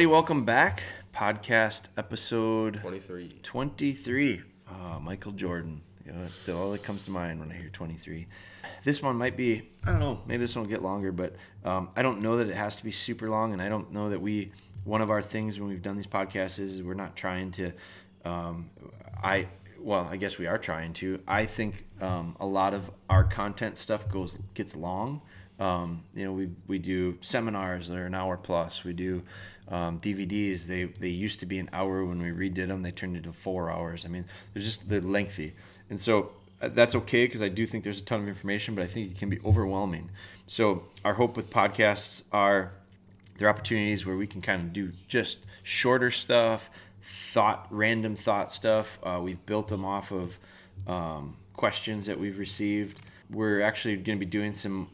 everybody, welcome back. Podcast episode 23. 23. Uh, Michael Jordan. You know, that's all that comes to mind when I hear 23. This one might be, I don't know, maybe this one will get longer, but um, I don't know that it has to be super long, and I don't know that we, one of our things when we've done these podcasts is we're not trying to, um, I, well, I guess we are trying to. I think um, a lot of our content stuff goes gets long. Um, you know, we, we do seminars that are an hour plus. We do um, DVDs. They they used to be an hour when we redid them. They turned into four hours. I mean, they're just they're lengthy, and so uh, that's okay because I do think there's a ton of information, but I think it can be overwhelming. So our hope with podcasts are there are opportunities where we can kind of do just shorter stuff, thought, random thought stuff. Uh, we've built them off of um, questions that we've received. We're actually going to be doing some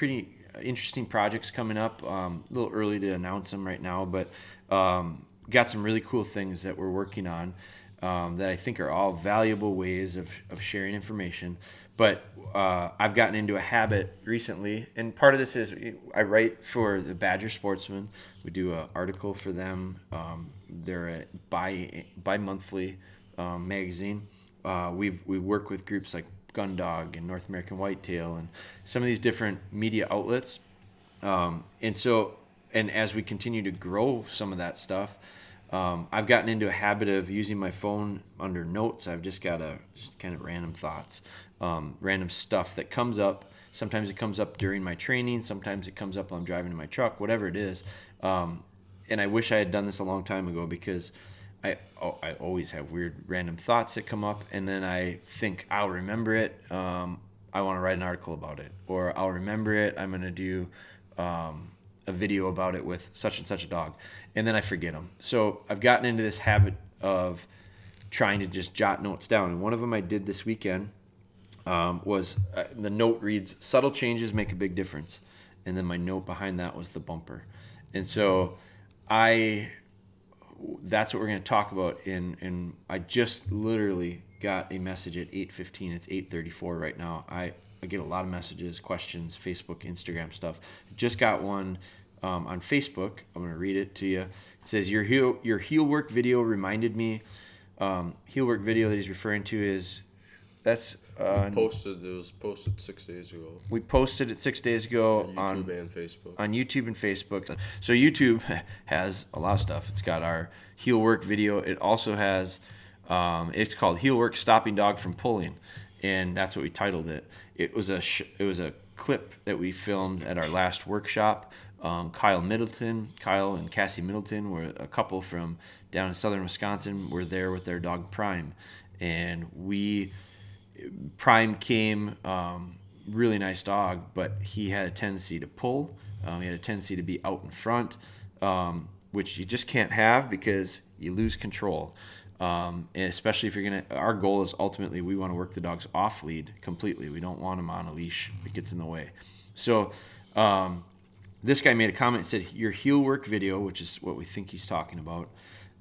pretty interesting projects coming up. Um, a little early to announce them right now, but um, got some really cool things that we're working on um, that I think are all valuable ways of, of sharing information. But uh, I've gotten into a habit recently, and part of this is I write for the Badger Sportsman. We do an article for them. Um, they're a bi bi monthly um, magazine. Uh, we we work with groups like Gundog and North American Whitetail and some of these different media outlets. Um, and so, and as we continue to grow some of that stuff, um, I've gotten into a habit of using my phone under notes. I've just got a just kind of random thoughts, um, random stuff that comes up. Sometimes it comes up during my training. Sometimes it comes up while I'm driving in my truck. Whatever it is. Um, and I wish I had done this a long time ago because I oh, I always have weird random thoughts that come up, and then I think I'll remember it. Um, I want to write an article about it, or I'll remember it. I'm gonna do um, a video about it with such and such a dog, and then I forget them. So I've gotten into this habit of trying to just jot notes down, and one of them I did this weekend um, was uh, the note reads subtle changes make a big difference, and then my note behind that was the bumper, and so I that's what we're going to talk about in and i just literally got a message at 8.15 it's 8.34 right now. I, I get a lot of messages questions facebook instagram stuff. Just got one um, on facebook. I'm going to read it to you. It says your heel your heel work video reminded me um, heel work video that he's referring to is that's uh, we posted it was posted six days ago. We posted it six days ago on YouTube on, and Facebook. On YouTube and Facebook. So YouTube has a lot of stuff. It's got our heel work video. It also has um, it's called heel work stopping dog from pulling, and that's what we titled it. It was a sh- it was a clip that we filmed at our last workshop. Um, Kyle Middleton, Kyle and Cassie Middleton were a couple from down in southern Wisconsin. Were there with their dog Prime, and we Prime came, um, really nice dog, but he had a tendency to pull. Um, he had a tendency to be out in front, um, which you just can't have because you lose control. Um, especially if you're gonna, our goal is ultimately we want to work the dogs off lead completely. We don't want them on a leash; it gets in the way. So, um, this guy made a comment said, "Your heel work video, which is what we think he's talking about."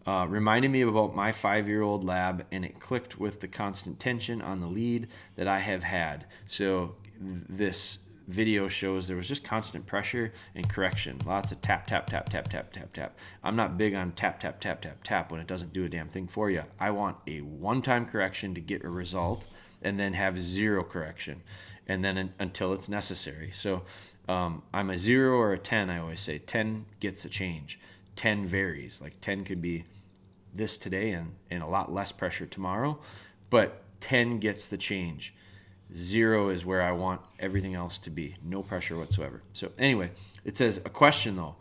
Uh, reminded me about my five year old lab, and it clicked with the constant tension on the lead that I have had. So, this video shows there was just constant pressure and correction. Lots of tap, tap, tap, tap, tap, tap, tap. I'm not big on tap, tap, tap, tap, tap when it doesn't do a damn thing for you. I want a one time correction to get a result and then have zero correction and then until it's necessary. So, um, I'm a zero or a 10, I always say. 10 gets a change, 10 varies. Like 10 could be this today and, and a lot less pressure tomorrow. But 10 gets the change. Zero is where I want everything else to be. No pressure whatsoever. So, anyway, it says a question though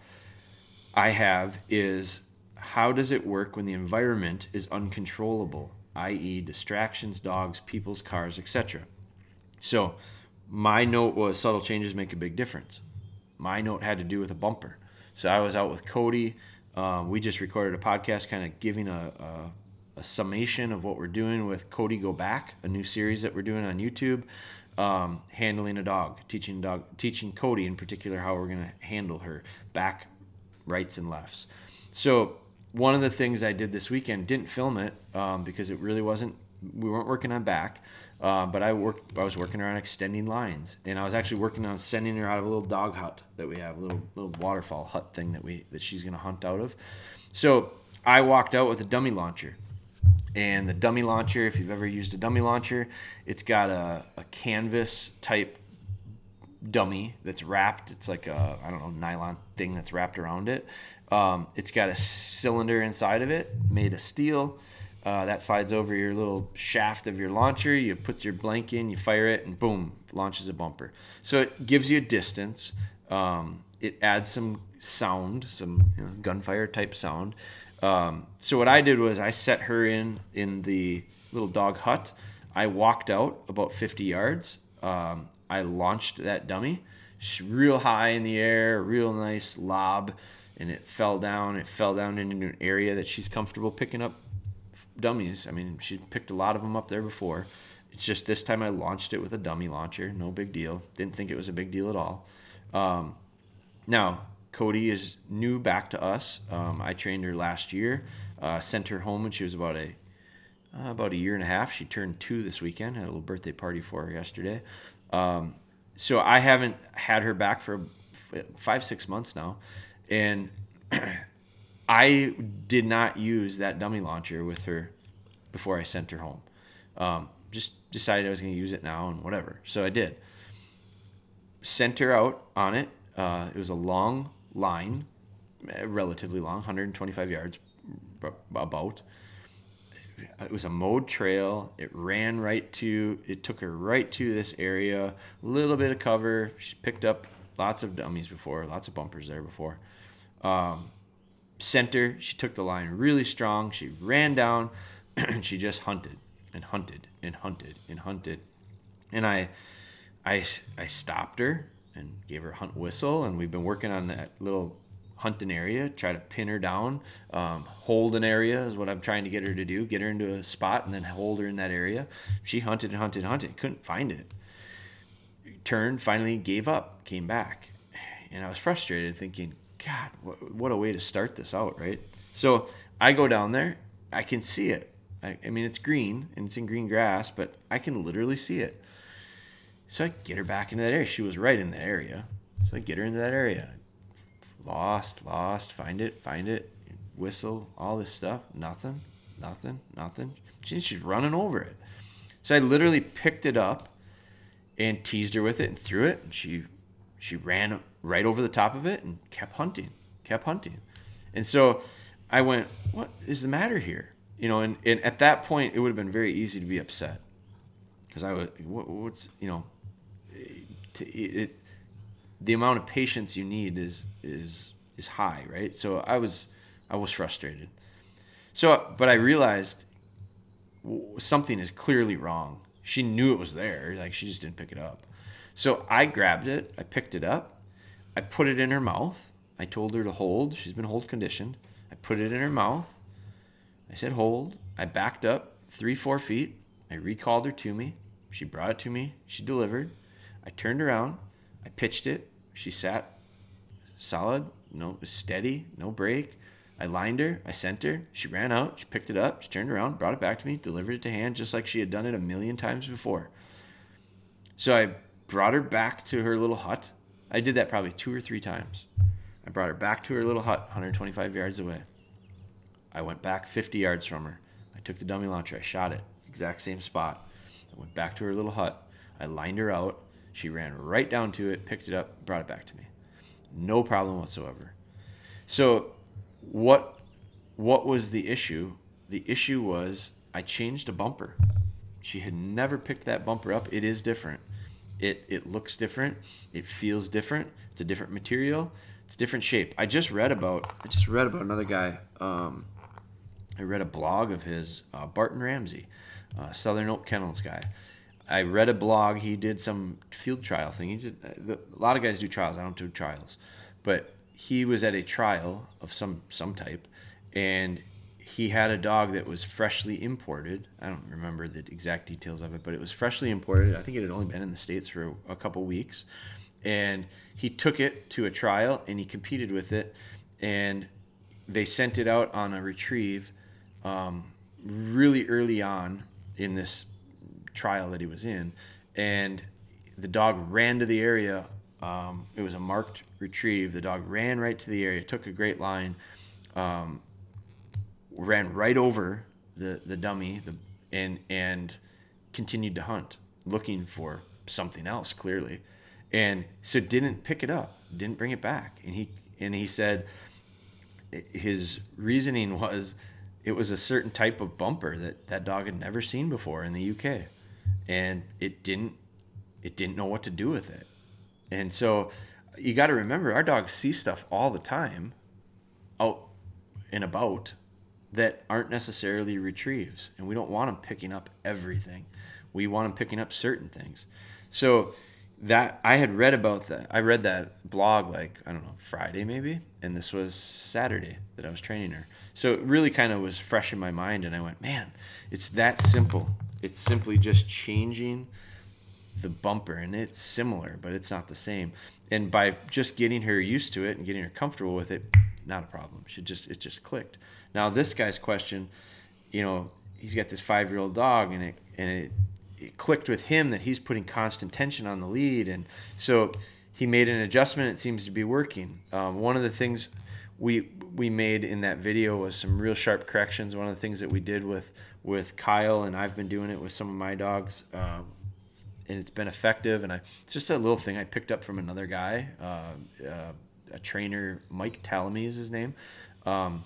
I have is how does it work when the environment is uncontrollable, i.e., distractions, dogs, people's cars, etc.? So, my note was subtle changes make a big difference. My note had to do with a bumper. So, I was out with Cody um, we just recorded a podcast, kind of giving a, a, a, summation of what we're doing with Cody Go Back, a new series that we're doing on YouTube, um, handling a dog, teaching dog, teaching Cody in particular how we're going to handle her back, rights, and lefts. So one of the things I did this weekend didn't film it um, because it really wasn't. We weren't working on back. Uh, but I worked. I was working around extending lines, and I was actually working on sending her out of a little dog hut that we have, a little little waterfall hut thing that we that she's gonna hunt out of. So I walked out with a dummy launcher, and the dummy launcher, if you've ever used a dummy launcher, it's got a, a canvas type dummy that's wrapped. It's like a I don't know nylon thing that's wrapped around it. Um, it's got a cylinder inside of it made of steel. Uh, that slides over your little shaft of your launcher. You put your blank in, you fire it, and boom, launches a bumper. So it gives you a distance. Um, it adds some sound, some you know, gunfire type sound. Um, so what I did was I set her in in the little dog hut. I walked out about 50 yards. Um, I launched that dummy real high in the air, real nice lob, and it fell down. It fell down into an area that she's comfortable picking up dummies. I mean, she picked a lot of them up there before. It's just this time I launched it with a dummy launcher. No big deal. Didn't think it was a big deal at all. Um, now, Cody is new back to us. Um, I trained her last year. Uh, sent her home when she was about a uh, about a year and a half. She turned two this weekend. Had a little birthday party for her yesterday. Um, so I haven't had her back for five six months now, and I did not use that dummy launcher with her before I sent her home. Um, just decided I was going to use it now and whatever. So I did. Sent her out on it. Uh, it was a long line, relatively long, 125 yards about. It was a mowed trail. It ran right to, it took her right to this area. A little bit of cover. She picked up lots of dummies before, lots of bumpers there before. Um, center. She took the line really strong. She ran down. And she just hunted and hunted and hunted and hunted. And I, I, I stopped her and gave her a hunt whistle. And we've been working on that little hunting area, try to pin her down. Um, hold an area is what I'm trying to get her to do. Get her into a spot and then hold her in that area. She hunted and hunted and hunted. Couldn't find it. Turned, finally gave up, came back. And I was frustrated thinking, God, what, what a way to start this out, right? So I go down there, I can see it. I, I mean, it's green and it's in green grass, but I can literally see it. So I get her back into that area. She was right in the area. So I get her into that area. Lost, lost, find it, find it, whistle, all this stuff. Nothing, nothing, nothing. She, she's running over it. So I literally picked it up and teased her with it and threw it. And she she ran right over the top of it and kept hunting, kept hunting. And so I went, what is the matter here? You know, and, and at that point, it would have been very easy to be upset because I was, what, what's, you know, to, it, the amount of patience you need is, is, is high, right? So I was, I was frustrated. So, but I realized something is clearly wrong. She knew it was there, like she just didn't pick it up. So I grabbed it, I picked it up, I put it in her mouth. I told her to hold. She's been hold conditioned. I put it in her mouth. I said hold. I backed up three, four feet. I recalled her to me. She brought it to me. She delivered. I turned around. I pitched it. She sat solid, no steady, no break. I lined her. I sent her. She ran out. She picked it up. She turned around, brought it back to me, delivered it to hand, just like she had done it a million times before. So I brought her back to her little hut. I did that probably two or three times. I brought her back to her little hut, 125 yards away. I went back 50 yards from her. I took the dummy launcher. I shot it, exact same spot. I went back to her little hut. I lined her out. She ran right down to it, picked it up, brought it back to me. No problem whatsoever. So, what what was the issue? The issue was I changed a bumper. She had never picked that bumper up. It is different. It it looks different. It feels different. It's a different material. It's different shape. I just read about I just read about another guy. Um, I read a blog of his, uh, Barton Ramsey, uh, Southern Oak Kennels guy. I read a blog. He did some field trial thing. He's a, a lot of guys do trials. I don't do trials, but he was at a trial of some some type, and he had a dog that was freshly imported. I don't remember the exact details of it, but it was freshly imported. I think it had only been in the states for a couple weeks, and he took it to a trial and he competed with it, and they sent it out on a retrieve um, really early on in this trial that he was in, and the dog ran to the area. Um, it was a marked retrieve. The dog ran right to the area, took a great line, um, ran right over the the dummy, the and and continued to hunt, looking for something else clearly, and so didn't pick it up, didn't bring it back, and he and he said his reasoning was it was a certain type of bumper that that dog had never seen before in the UK, and it didn't it didn't know what to do with it, and so you got to remember our dogs see stuff all the time, out and about, that aren't necessarily retrieves, and we don't want them picking up everything. We want them picking up certain things. So that I had read about that. I read that blog like I don't know Friday maybe, and this was Saturday that I was training her. So it really kind of was fresh in my mind, and I went, man, it's that simple. It's simply just changing the bumper, and it's similar, but it's not the same. And by just getting her used to it and getting her comfortable with it, not a problem. She just it just clicked. Now this guy's question, you know, he's got this five year old dog, and it and it it clicked with him that he's putting constant tension on the lead, and so he made an adjustment. It seems to be working. Um, one of the things we we made in that video was some real sharp corrections. One of the things that we did with with Kyle, and I've been doing it with some of my dogs, um, and it's been effective. And I it's just a little thing I picked up from another guy, uh, uh, a trainer, Mike Talamy is his name, um,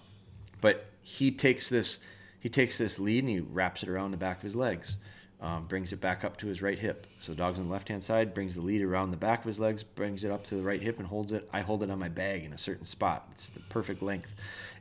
but he takes this he takes this lead and he wraps it around the back of his legs um, brings it back up to his right hip. So dog's on the left hand side, brings the lead around the back of his legs, brings it up to the right hip and holds it. I hold it on my bag in a certain spot. It's the perfect length.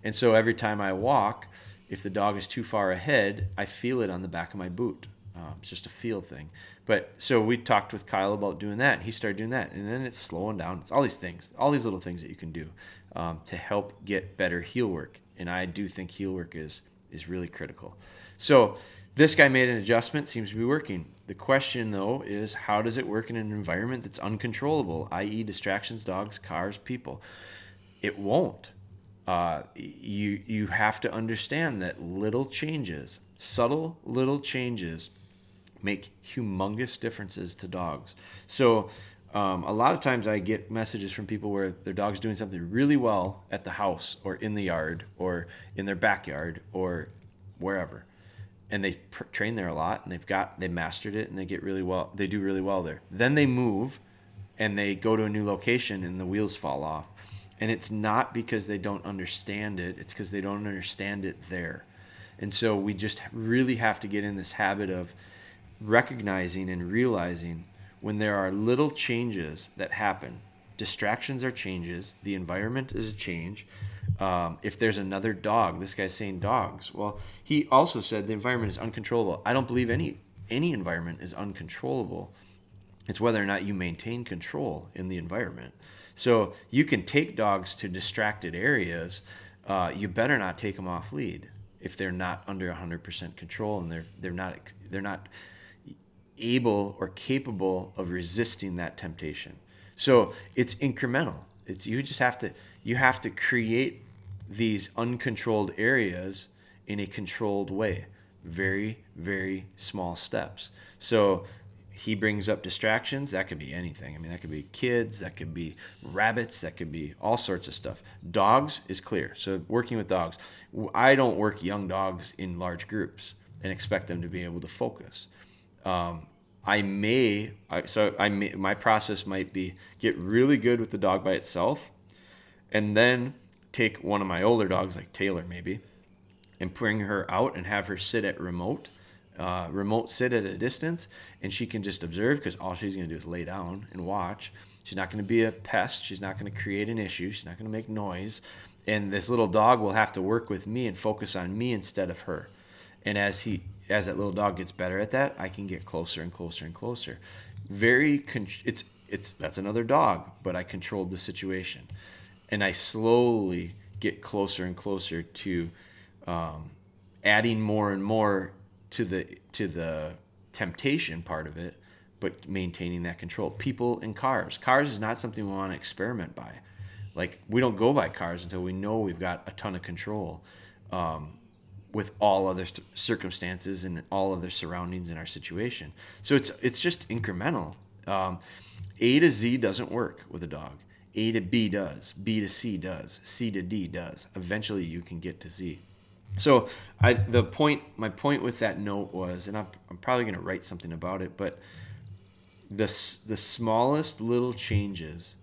And so every time I walk, if the dog is too far ahead, I feel it on the back of my boot. Um, it's just a feel thing. But so we talked with Kyle about doing that. And he started doing that, and then it's slowing down. It's all these things, all these little things that you can do um, to help get better heel work. And I do think heel work is is really critical. So this guy made an adjustment, seems to be working. The question, though, is how does it work in an environment that's uncontrollable, i.e., distractions, dogs, cars, people? It won't. Uh, you you have to understand that little changes, subtle little changes, make humongous differences to dogs. So um, a lot of times I get messages from people where their dog's doing something really well at the house or in the yard or in their backyard or wherever. And they pr- train there a lot and they've got they mastered it and they get really well they do really well there. Then they move and they go to a new location and the wheels fall off. And it's not because they don't understand it it's because they don't understand it there. And so we just really have to get in this habit of recognizing and realizing when there are little changes that happen distractions are changes the environment is a change um, if there's another dog, this guy's saying dogs. Well, he also said the environment is uncontrollable. I don't believe any any environment is uncontrollable. It's whether or not you maintain control in the environment. So you can take dogs to distracted areas. Uh, you better not take them off lead if they're not under 100% control and they're they're not they're not able or capable of resisting that temptation. So it's incremental. It's you just have to you have to create these uncontrolled areas in a controlled way. Very, very small steps. So he brings up distractions. That could be anything. I mean, that could be kids, that could be rabbits, that could be all sorts of stuff. Dogs is clear. So working with dogs, I don't work young dogs in large groups and expect them to be able to focus. Um, I may, so I may, my process might be get really good with the dog by itself, and then take one of my older dogs, like Taylor maybe, and bring her out and have her sit at remote, uh, remote sit at a distance, and she can just observe because all she's going to do is lay down and watch. She's not going to be a pest. She's not going to create an issue. She's not going to make noise. And this little dog will have to work with me and focus on me instead of her. And as he, as that little dog gets better at that, I can get closer and closer and closer. Very, con- it's it's that's another dog, but I controlled the situation and I slowly get closer and closer to um, adding more and more to the to the temptation part of it, but maintaining that control. People and cars. Cars is not something we want to experiment by. Like we don't go by cars until we know we've got a ton of control. Um, with all other circumstances and all other surroundings in our situation. So it's it's just incremental. Um, a to Z doesn't work with a dog. A to B does. B to C does. C to D does. Eventually, you can get to Z. So I the point my point with that note was, and I'm, I'm probably going to write something about it, but the the smallest little changes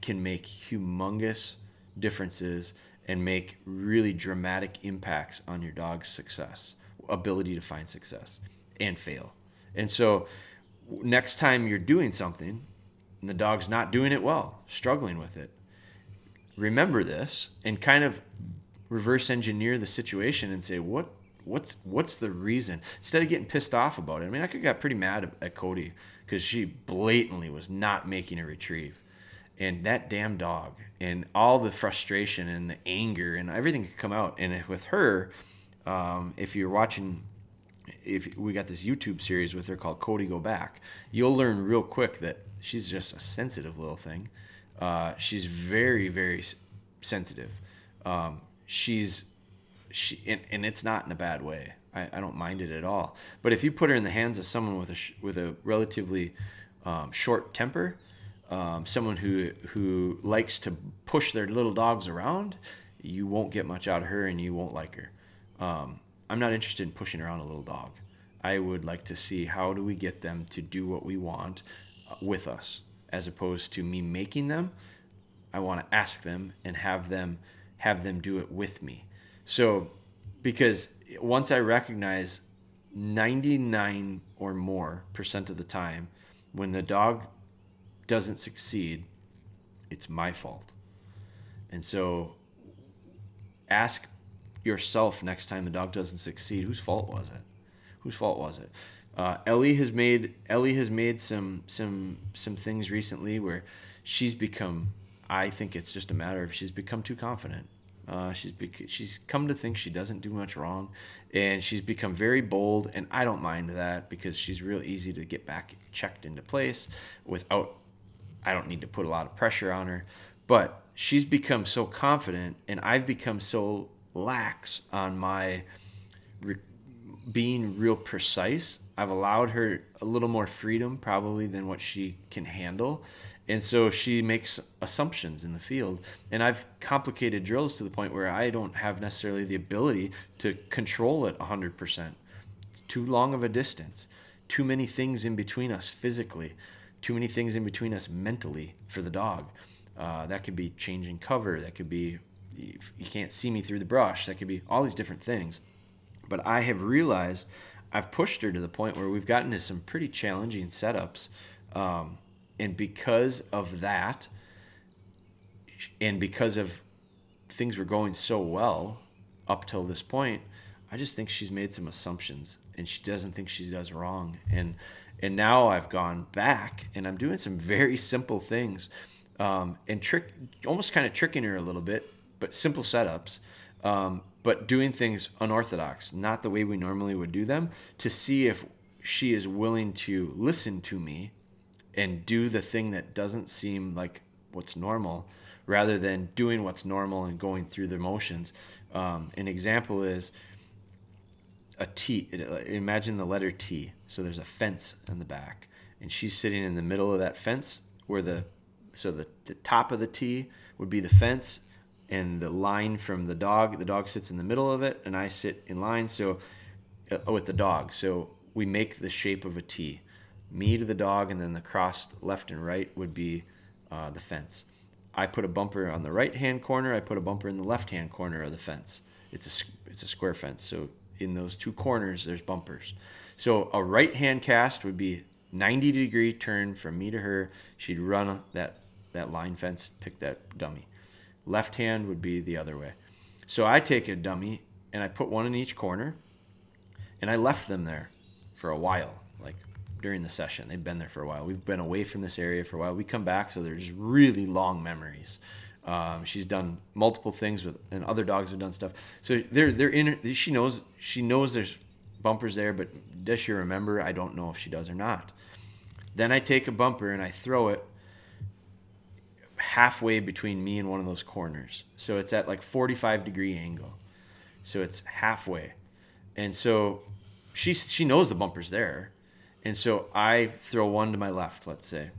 can make humongous differences and make really dramatic impacts on your dog's success, ability to find success and fail. And so next time you're doing something and the dog's not doing it well, struggling with it, remember this and kind of reverse engineer the situation and say what what's what's the reason instead of getting pissed off about it. I mean, I could got pretty mad at Cody because she blatantly was not making a retrieve and that damn dog and all the frustration and the anger and everything could come out. And with her um, if you're watching if we got this youtube series with her called cody go back you'll learn real quick that she's just a sensitive little thing. Uh, she's very very sensitive. Um, she's she and, and, it's not in a bad way. I, I, don't mind it at all. But if you put her in the hands of someone with a with a relatively um, short temper um, someone who who likes to push their little dogs around, you won't get much out of her, and you won't like her. Um, I'm not interested in pushing around a little dog. I would like to see how do we get them to do what we want uh, with us, as opposed to me making them. I want to ask them and have them have them do it with me. So, because once I recognize 99 or more percent of the time when the dog doesn't succeed, it's my fault. And so ask yourself next time the dog doesn't succeed, whose fault was it? Whose fault was it? Uh, Ellie has made Ellie has made some some some things recently where she's become. I think it's just a matter of she's become too confident. Uh, she's bec- she's come to think she doesn't do much wrong, and she's become very bold. And I don't mind that because she's real easy to get back checked into place without I don't need to put a lot of pressure on her. But she's become so confident, and I've become so lax on my re- being real precise. I've allowed her a little more freedom, probably, than what she can handle. And so she makes assumptions in the field. And I've complicated drills to the point where I don't have necessarily the ability to control it 100%. It's too long of a distance, too many things in between us physically too many things in between us mentally for the dog. Uh, that could be changing cover. That could be you can't see me through the brush. That could be all these different things. But I have realized I've pushed her to the point where we've gotten to some pretty challenging setups. Um, and because of that, and because of things were going so well up till this point, I just think she's made some assumptions and she doesn't think she does wrong. And and now I've gone back and I'm doing some very simple things um, and trick, almost kind of tricking her a little bit, but simple setups. Um, but doing things unorthodox, not the way we normally would do them, to see if she is willing to listen to me and do the thing that doesn't seem like what's normal rather than doing what's normal and going through the motions. Um, an example is a T. Imagine the letter T. So there's a fence in the back, and she's sitting in the middle of that fence where the so the, the top of the T would be the fence, and the line from the dog. The dog sits in the middle of it, and I sit in line. So uh, with the dog, so we make the shape of a T. Me to the dog, and then the cross left and right would be uh, the fence. I put a bumper on the right hand corner. I put a bumper in the left hand corner of the fence. It's a it's a square fence, so in those two corners, there's bumpers. So a right hand cast would be 90 degree turn from me to her. She'd run that, that line fence, pick that dummy. Left hand would be the other way. So I take a dummy and I put one in each corner and I left them there for a while, like during the session. They've been there for a while. We've been away from this area for a while. We come back, so there's really long memories. Um, she's done multiple things with, and other dogs have done stuff. So they're they're in. She knows she knows there's bumpers there, but does she remember? I don't know if she does or not. Then I take a bumper and I throw it halfway between me and one of those corners. So it's at like 45 degree angle. So it's halfway. And so she she knows the bumper's there, and so I throw one to my left, let's say,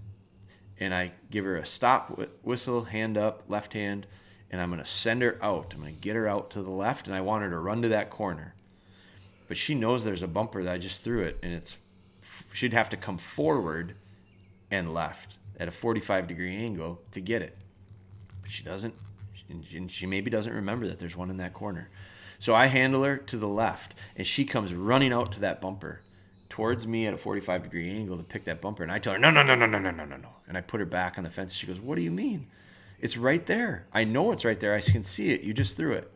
and I give her a stop whistle, hand up, left hand, and I'm gonna send her out. I'm gonna get her out to the left, and I want her to run to that corner. But she knows there's a bumper that I just threw it, and it's she'd have to come forward and left at a 45 degree angle to get it. But she doesn't, and she maybe doesn't remember that there's one in that corner. So I handle her to the left, and she comes running out to that bumper towards me at a 45 degree angle to pick that bumper. And I tell her, no, no, no, no, no, no, no, no, no. And I put her back on the fence. She goes, what do you mean? It's right there. I know it's right there. I can see it. You just threw it.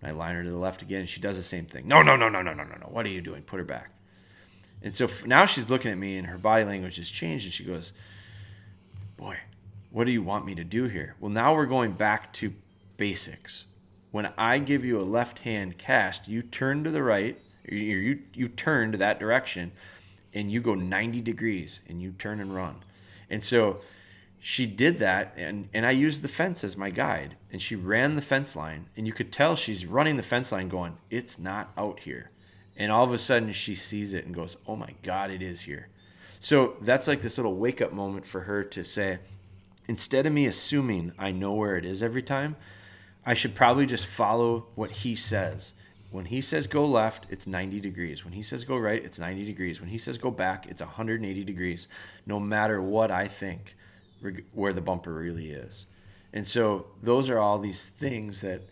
And I line her to the left again, and she does the same thing. No, no, no, no, no, no, no, no. What are you doing? Put her back. And so now she's looking at me, and her body language has changed, and she goes, boy, what do you want me to do here? Well, now we're going back to basics. When I give you a left hand cast, you turn to the right, you, you, you turn to that direction, and you go 90 degrees and you turn and run. And so she did that, and, and I used the fence as my guide. And she ran the fence line, and you could tell she's running the fence line going, It's not out here. And all of a sudden she sees it and goes, Oh my God, it is here. So that's like this little wake up moment for her to say, instead of me assuming I know where it is every time, I should probably just follow what he says. When he says go left, it's 90 degrees. When he says go right, it's 90 degrees. When he says go back, it's 180 degrees, no matter what I think where the bumper really is. And so those are all these things that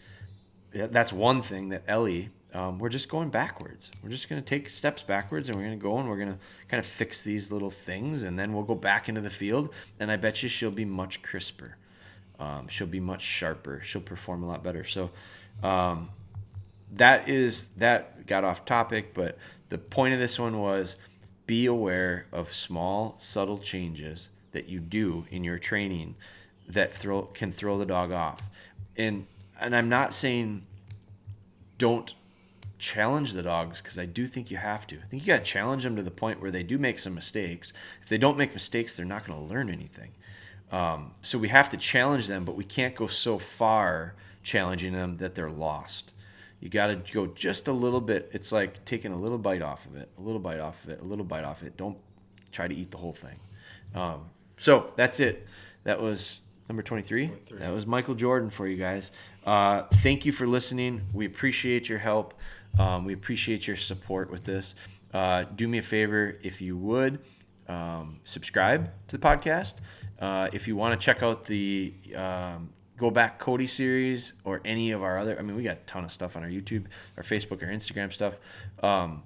that's one thing that Ellie um, we're just going backwards. We're just going to take steps backwards and we're going to go and we're going to kind of fix these little things and then we'll go back into the field. And I bet you she'll be much crisper. Um, she'll be much sharper. She'll perform a lot better. So um, that is, that got off topic, but the point of this one was be aware of small, subtle changes that you do in your training that throw, can throw the dog off. And, and I'm not saying don't challenge the dogs because I do think you have to. I think you got to challenge them to the point where they do make some mistakes. If they don't make mistakes, they're not going to learn anything. Um, so we have to challenge them, but we can't go so far challenging them that they're lost. You got to go just a little bit. It's like taking a little bite off of it, a little bite off of it, a little bite off of it. Don't try to eat the whole thing. Um, so that's it. That was number 23. 23. That was Michael Jordan for you guys. Uh, thank you for listening. We appreciate your help. Um, we appreciate your support with this. Uh, do me a favor if you would um, subscribe to the podcast. Uh, if you want to check out the um, Go Back Cody series or any of our other, I mean, we got a ton of stuff on our YouTube, our Facebook, our Instagram stuff. Um,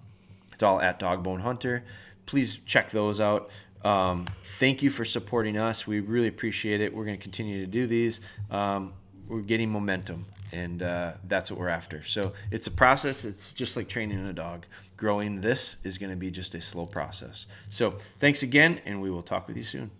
it's all at Dogbone Hunter. Please check those out. Um, thank you for supporting us. We really appreciate it. We're going to continue to do these. Um, we're getting momentum and uh, that's what we're after. So it's a process. It's just like training a dog. Growing this is going to be just a slow process. So thanks again, and we will talk with you soon.